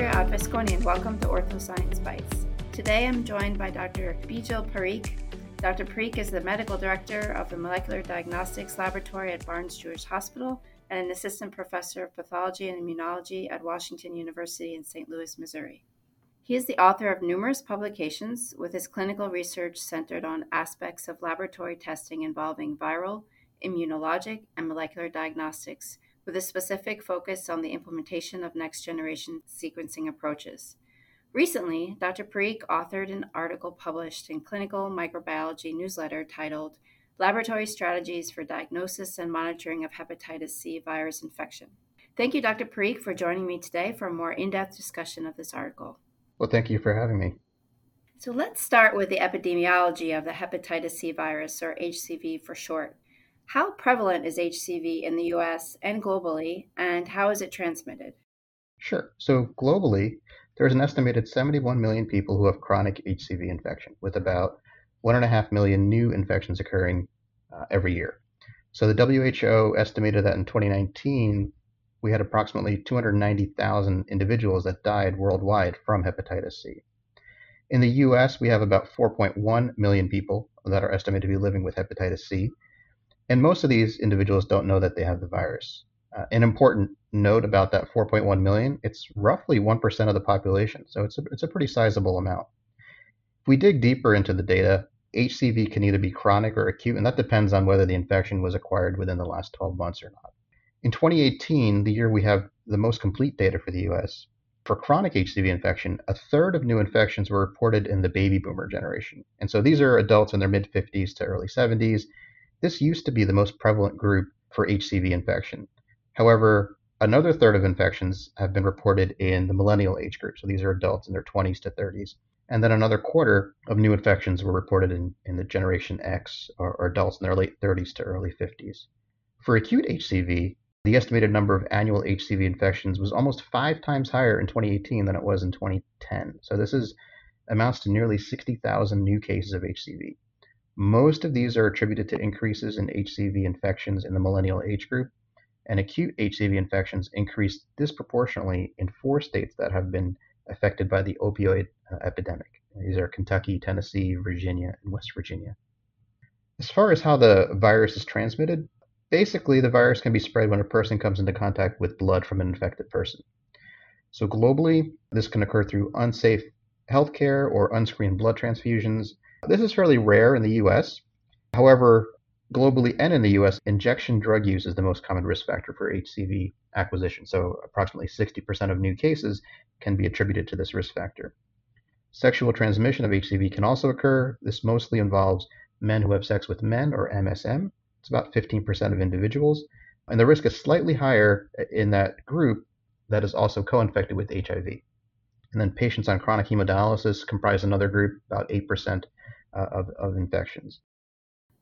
Andrea Alfasconi and welcome to OrthoScience Bites. Today I'm joined by Dr. Bijal Parikh. Dr. Parikh is the medical director of the Molecular Diagnostics Laboratory at Barnes Jewish Hospital and an assistant professor of pathology and immunology at Washington University in St. Louis, Missouri. He is the author of numerous publications with his clinical research centered on aspects of laboratory testing involving viral, immunologic, and molecular diagnostics with a specific focus on the implementation of next generation sequencing approaches. Recently, Dr. Parikh authored an article published in Clinical Microbiology newsletter titled Laboratory Strategies for Diagnosis and Monitoring of Hepatitis C Virus Infection. Thank you, Dr. Parikh, for joining me today for a more in depth discussion of this article. Well, thank you for having me. So let's start with the epidemiology of the hepatitis C virus, or HCV for short. How prevalent is HCV in the US and globally, and how is it transmitted? Sure. So, globally, there's an estimated 71 million people who have chronic HCV infection, with about 1.5 million new infections occurring uh, every year. So, the WHO estimated that in 2019, we had approximately 290,000 individuals that died worldwide from hepatitis C. In the US, we have about 4.1 million people that are estimated to be living with hepatitis C, and most of these individuals don't know that they have the virus. Uh, an important note about that 4.1 million, it's roughly 1% of the population, so it's a, it's a pretty sizable amount. If we dig deeper into the data, HCV can either be chronic or acute, and that depends on whether the infection was acquired within the last 12 months or not. In 2018, the year we have the most complete data for the US, for chronic HCV infection, a third of new infections were reported in the baby boomer generation. And so these are adults in their mid 50s to early 70s, this used to be the most prevalent group for HCV infection. However, another third of infections have been reported in the millennial age group. So these are adults in their 20s to 30s. And then another quarter of new infections were reported in, in the Generation X or, or adults in their late 30s to early 50s. For acute HCV, the estimated number of annual HCV infections was almost five times higher in 2018 than it was in 2010. So this is amounts to nearly 60,000 new cases of HCV. Most of these are attributed to increases in HCV infections in the millennial age group, and acute HCV infections increased disproportionately in four states that have been affected by the opioid uh, epidemic. These are Kentucky, Tennessee, Virginia, and West Virginia. As far as how the virus is transmitted, basically the virus can be spread when a person comes into contact with blood from an infected person. So globally, this can occur through unsafe healthcare or unscreened blood transfusions, this is fairly rare in the US. However, globally and in the US, injection drug use is the most common risk factor for HCV acquisition. So, approximately 60% of new cases can be attributed to this risk factor. Sexual transmission of HCV can also occur. This mostly involves men who have sex with men or MSM. It's about 15% of individuals. And the risk is slightly higher in that group that is also co infected with HIV. And then patients on chronic hemodialysis comprise another group, about 8% uh, of, of infections.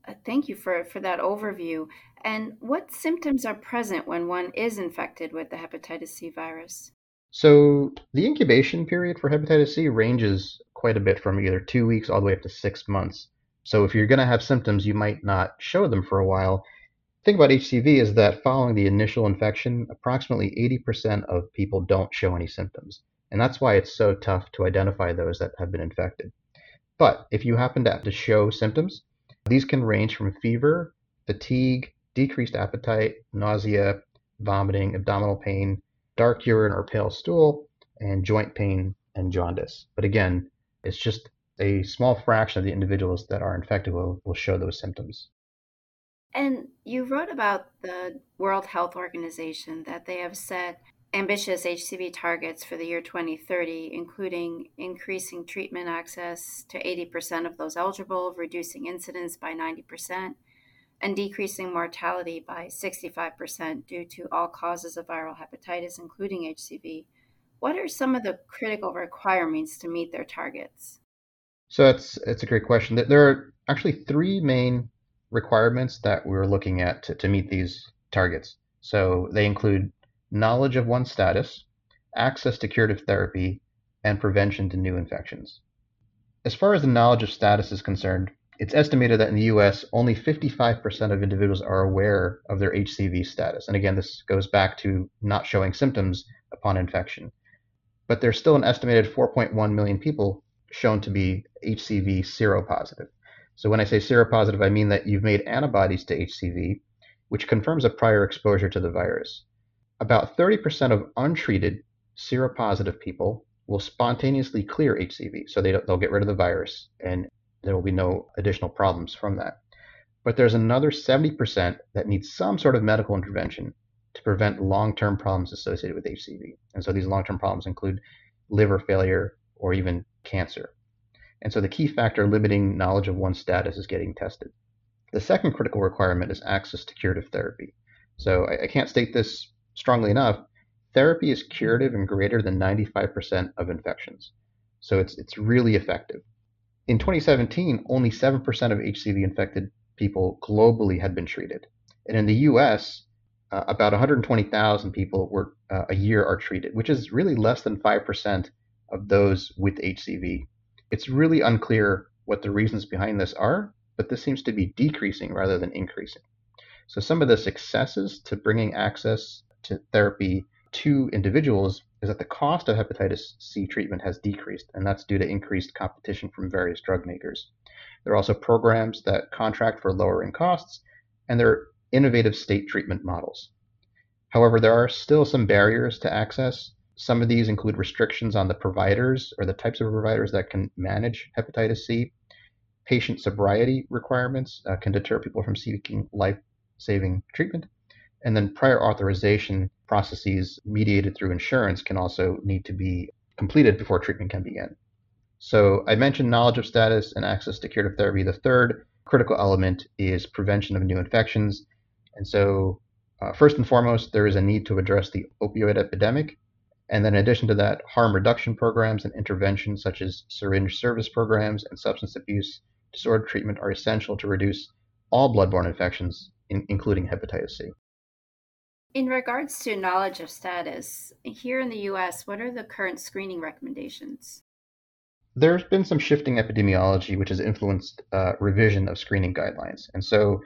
Uh, thank you for, for that overview. And what symptoms are present when one is infected with the hepatitis C virus? So, the incubation period for hepatitis C ranges quite a bit from either two weeks all the way up to six months. So, if you're going to have symptoms, you might not show them for a while. The thing about HCV is that following the initial infection, approximately 80% of people don't show any symptoms. And that's why it's so tough to identify those that have been infected. But if you happen to show symptoms, these can range from fever, fatigue, decreased appetite, nausea, vomiting, abdominal pain, dark urine or pale stool, and joint pain and jaundice. But again, it's just a small fraction of the individuals that are infected will, will show those symptoms. And you wrote about the World Health Organization that they have set ambitious HCV targets for the year 2030, including increasing treatment access to 80% of those eligible, reducing incidence by 90%, and decreasing mortality by 65% due to all causes of viral hepatitis, including HCV. What are some of the critical requirements to meet their targets? So that's it's a great question. There are actually three main requirements that we're looking at to, to meet these targets. So they include knowledge of one's status, access to curative therapy, and prevention to new infections. As far as the knowledge of status is concerned, it's estimated that in the US, only 55% of individuals are aware of their HCV status. And again, this goes back to not showing symptoms upon infection. but there's still an estimated 4.1 million people shown to be HCV seropositive. So when I say seropositive, I mean that you've made antibodies to HCV, which confirms a prior exposure to the virus. About 30% of untreated seropositive people will spontaneously clear HCV, so they they'll get rid of the virus, and there will be no additional problems from that. But there's another 70% that needs some sort of medical intervention to prevent long-term problems associated with HCV. And so these long-term problems include liver failure or even cancer. And so the key factor limiting knowledge of one's status is getting tested. The second critical requirement is access to curative therapy. So I, I can't state this strongly enough. Therapy is curative in greater than 95% of infections. So it's, it's really effective. In 2017, only 7% of HCV infected people globally had been treated. And in the US, uh, about 120,000 people were uh, a year are treated, which is really less than 5% of those with HCV. It's really unclear what the reasons behind this are, but this seems to be decreasing rather than increasing. So some of the successes to bringing access to therapy to individuals is that the cost of hepatitis C treatment has decreased, and that's due to increased competition from various drug makers. There are also programs that contract for lowering costs, and there are innovative state treatment models. However, there are still some barriers to access. Some of these include restrictions on the providers or the types of providers that can manage hepatitis C. Patient sobriety requirements uh, can deter people from seeking life saving treatment. And then prior authorization processes mediated through insurance can also need to be completed before treatment can begin. So I mentioned knowledge of status and access to curative therapy. The third critical element is prevention of new infections. And so, uh, first and foremost, there is a need to address the opioid epidemic. And then, in addition to that, harm reduction programs and interventions such as syringe service programs and substance abuse disorder treatment are essential to reduce all bloodborne infections, in, including hepatitis C. In regards to knowledge of status, here in the US, what are the current screening recommendations? There's been some shifting epidemiology which has influenced uh, revision of screening guidelines. And so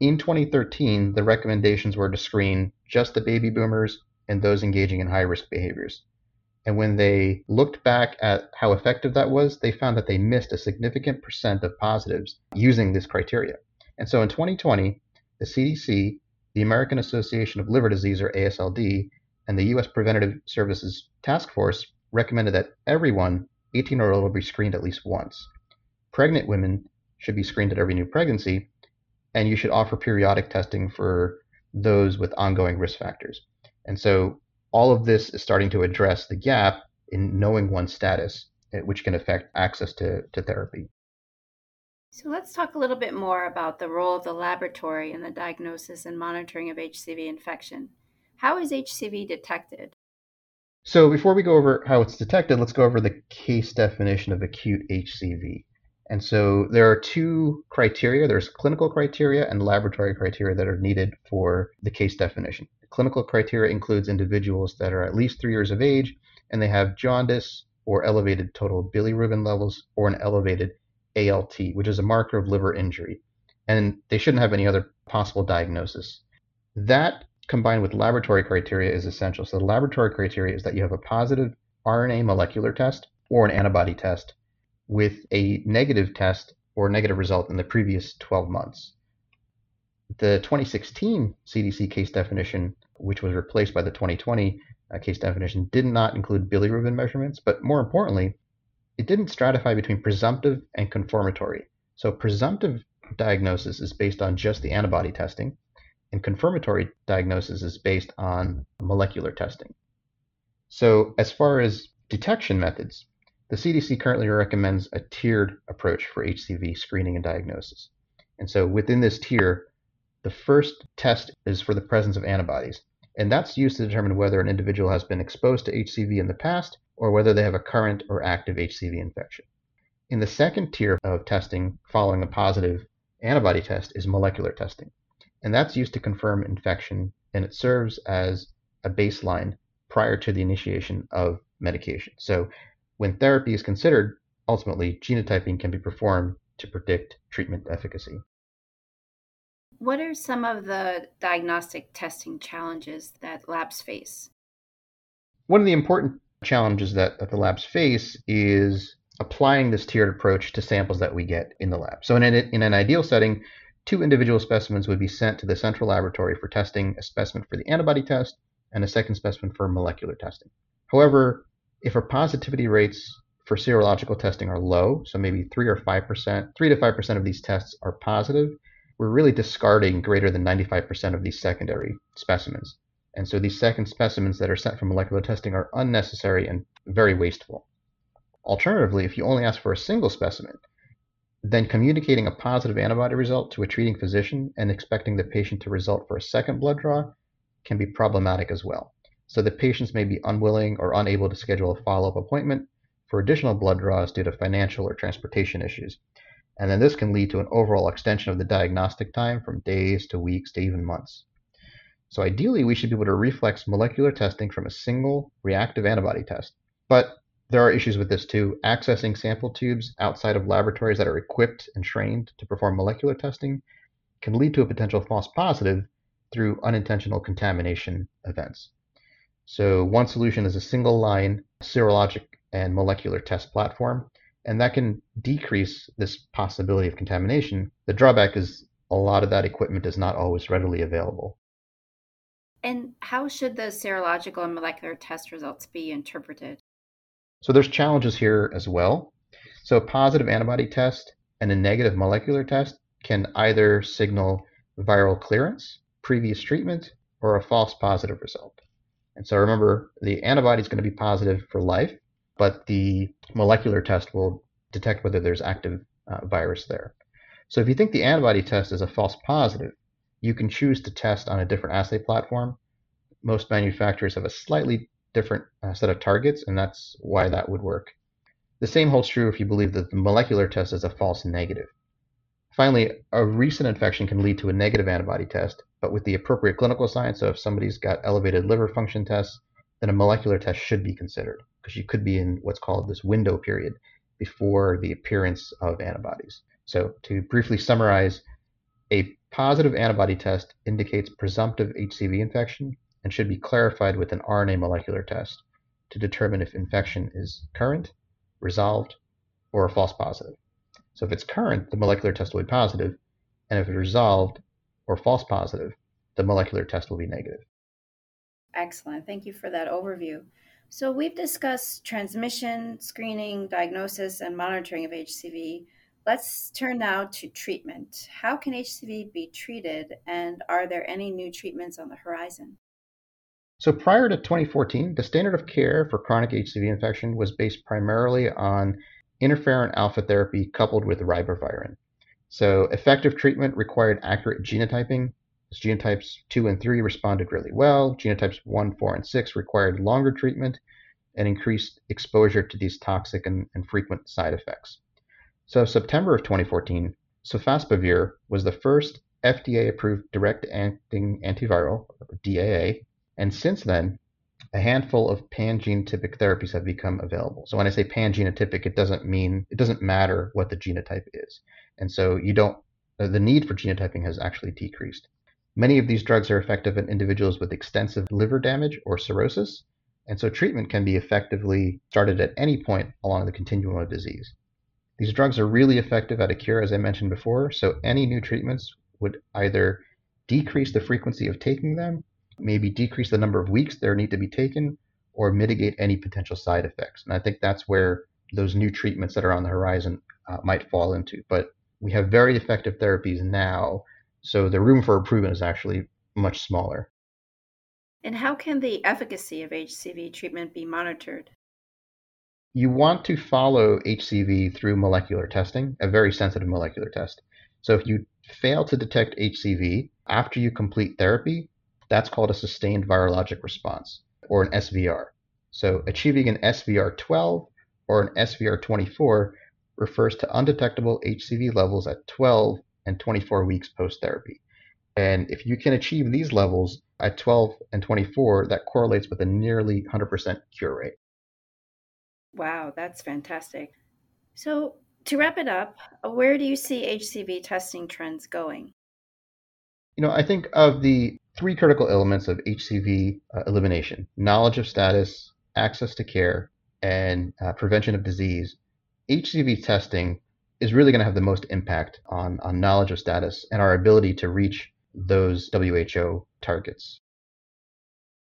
in 2013, the recommendations were to screen just the baby boomers and those engaging in high risk behaviors. And when they looked back at how effective that was, they found that they missed a significant percent of positives using this criteria. And so in 2020, the CDC, the American Association of Liver Disease, or ASLD, and the U.S. Preventative Services Task Force recommended that everyone 18 or older be screened at least once. Pregnant women should be screened at every new pregnancy, and you should offer periodic testing for those with ongoing risk factors. And so all of this is starting to address the gap in knowing one's status, eh, which can affect access to, to therapy. So let's talk a little bit more about the role of the laboratory in the diagnosis and monitoring of HCV infection. How is HCV detected? So before we go over how it's detected, let's go over the case definition of acute HCV. And so there are two criteria. There's clinical criteria and laboratory criteria that are needed for the case definition. Clinical criteria includes individuals that are at least three years of age and they have jaundice or elevated total bilirubin levels or an elevated ALT, which is a marker of liver injury. And they shouldn't have any other possible diagnosis. That combined with laboratory criteria is essential. So the laboratory criteria is that you have a positive RNA molecular test or an antibody test with a negative test or negative result in the previous 12 months. The 2016 CDC case definition, which was replaced by the 2020 uh, case definition, did not include bilirubin measurements, but more importantly, it didn't stratify between presumptive and confirmatory. So, presumptive diagnosis is based on just the antibody testing, and confirmatory diagnosis is based on molecular testing. So, as far as detection methods, the CDC currently recommends a tiered approach for HCV screening and diagnosis. And so within this tier, the first test is for the presence of antibodies, and that's used to determine whether an individual has been exposed to HCV in the past or whether they have a current or active HCV infection. In the second tier of testing following a positive antibody test is molecular testing, and that's used to confirm infection and it serves as a baseline prior to the initiation of medication. So when therapy is considered, ultimately, genotyping can be performed to predict treatment efficacy. What are some of the diagnostic testing challenges that labs face? One of the important challenges that, that the labs face is applying this tiered approach to samples that we get in the lab. So in an, in an ideal setting, two individual specimens would be sent to the central laboratory for testing a specimen for the antibody test and a second specimen for molecular testing. However, if our positivity rates for serological testing are low, so maybe 3 or 5%, 3 to 5% of these tests are positive, we're really discarding greater than 95% of these secondary specimens. And so these second specimens that are sent for molecular testing are unnecessary and very wasteful. Alternatively, if you only ask for a single specimen, then communicating a positive antibody result to a treating physician and expecting the patient to result for a second blood draw can be problematic as well. So the patients may be unwilling or unable to schedule a follow up appointment for additional blood draws due to financial or transportation issues. And then this can lead to an overall extension of the diagnostic time from days to weeks to even months. So ideally, we should be able to reflex molecular testing from a single reactive antibody test. But there are issues with this too. Accessing sample tubes outside of laboratories that are equipped and trained to perform molecular testing can lead to a potential false positive through unintentional contamination events. So, one solution is a single line serologic and molecular test platform, and that can decrease this possibility of contamination. The drawback is a lot of that equipment is not always readily available. And how should the serological and molecular test results be interpreted? So there's challenges here as well. So a positive antibody test and a negative molecular test can either signal viral clearance, previous treatment, or a false positive result. And so remember, the antibody is going to be positive for life, but the molecular test will detect whether there's active uh, virus there. So if you think the antibody test is a false positive, you can choose to test on a different assay platform. Most manufacturers have a slightly different uh, set of targets, and that's why that would work. The same holds true if you believe that the molecular test is a false negative. Finally, a recent infection can lead to a negative antibody test, but with the appropriate clinical sign, so if somebody's got elevated liver function tests, then a molecular test should be considered because you could be in what's called this window period before the appearance of antibodies. So, to briefly summarize, a positive antibody test indicates presumptive HCV infection and should be clarified with an RNA molecular test to determine if infection is current, resolved, or a false positive. So if it's current, the molecular test will be positive, and if it's resolved or false positive, the molecular test will be negative. Excellent. Thank you for that overview. So we've discussed transmission, screening, diagnosis, and monitoring of HCV. Let's turn now to treatment. How can HCV be treated, and are there any new treatments on the horizon? So prior to 2014, the standard of care for chronic HCV infection was based primarily on interferon alpha therapy coupled with ribavirin. So effective treatment required accurate genotyping. As genotypes 2 and 3 responded really well. Genotypes 1, 4, and 6 required longer treatment and increased exposure to these toxic and, and frequent side effects. So September of 2014, sofosbuvir was the first FDA-approved direct-acting antiviral, or DAA, and since then, a handful of pan-genotypic therapies have become available. So when I say pan-genotypic, it doesn't mean it doesn't matter what the genotype is, and so you don't uh, the need for genotyping has actually decreased. Many of these drugs are effective in individuals with extensive liver damage or cirrhosis, and so treatment can be effectively started at any point along the continuum of disease. These drugs are really effective at a cure, as I mentioned before, so any new treatments would either decrease the frequency of taking them maybe decrease the number of weeks there need to be taken or mitigate any potential side effects. And I think that's where those new treatments that are on the horizon uh, might fall into. But we have very effective therapies now, so the room for improvement is actually much smaller. And how can the efficacy of HCV treatment be monitored? You want to follow HCV through molecular testing, a very sensitive molecular test. So if you fail to detect HCV after you complete therapy, that's called a sustained virologic response, or an SVR. So achieving an SVR 12 or an SVR 24 refers to undetectable HCV levels at 12 and 24 weeks post therapy. And if you can achieve these levels at 12 and 24, that correlates with a nearly 100% cure rate. Wow, that's fantastic. So, to wrap it up, where do you see HCV testing trends going? You know, I think of the three critical elements of HCV uh, elimination knowledge of status, access to care, and uh, prevention of disease, HCV testing is really going to have the most impact on, on knowledge of status and our ability to reach those WHO targets.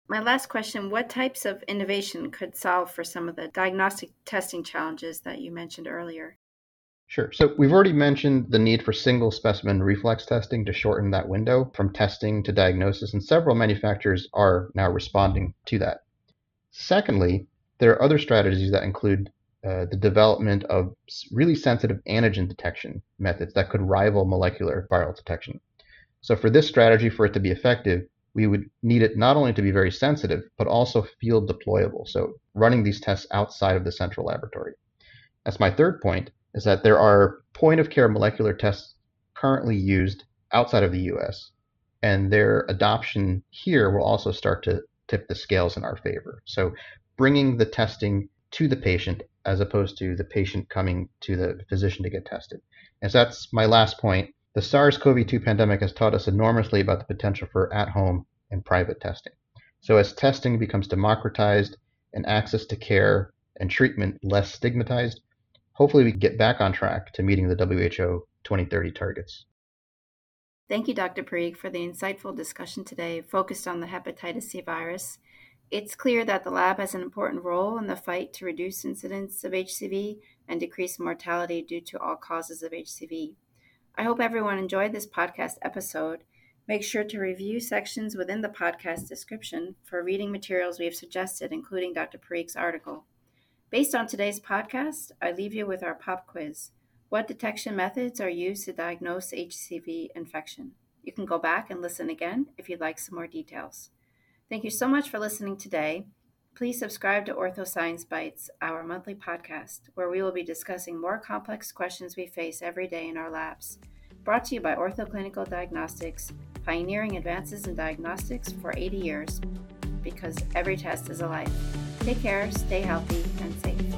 My last question What types of innovation could solve for some of the diagnostic testing challenges that you mentioned earlier? Sure. So we've already mentioned the need for single specimen reflex testing to shorten that window from testing to diagnosis, and several manufacturers are now responding to that. Secondly, there are other strategies that include uh, the development of really sensitive antigen detection methods that could rival molecular viral detection. So, for this strategy, for it to be effective, we would need it not only to be very sensitive, but also field deployable. So, running these tests outside of the central laboratory. That's my third point is that there are point of care molecular tests currently used outside of the US, and their adoption here will also start to tip the scales in our favor. So, bringing the testing to the patient as opposed to the patient coming to the physician to get tested. And so that's my last point. The SARS CoV 2 pandemic has taught us enormously about the potential for at home and private testing. So, as testing becomes democratized and access to care and treatment less stigmatized, hopefully we get back on track to meeting the WHO 2030 targets. Thank you, Dr. Parikh, for the insightful discussion today focused on the hepatitis C virus. It's clear that the lab has an important role in the fight to reduce incidence of HCV and decrease mortality due to all causes of HCV. I hope everyone enjoyed this podcast episode. Make sure to review sections within the podcast description for reading materials we have suggested, including Dr. Parikh's article. Based on today's podcast, I leave you with our pop quiz. What detection methods are used to diagnose HCV infection? You can go back and listen again if you'd like some more details. Thank you so much for listening today. Please subscribe to OrthoScience Bites, our monthly podcast, where we will be discussing more complex questions we face every day in our labs. Brought to you by Ortho Clinical Diagnostics, pioneering advances in diagnostics for 80 years, because every test is a life. Take care, stay healthy, and safe.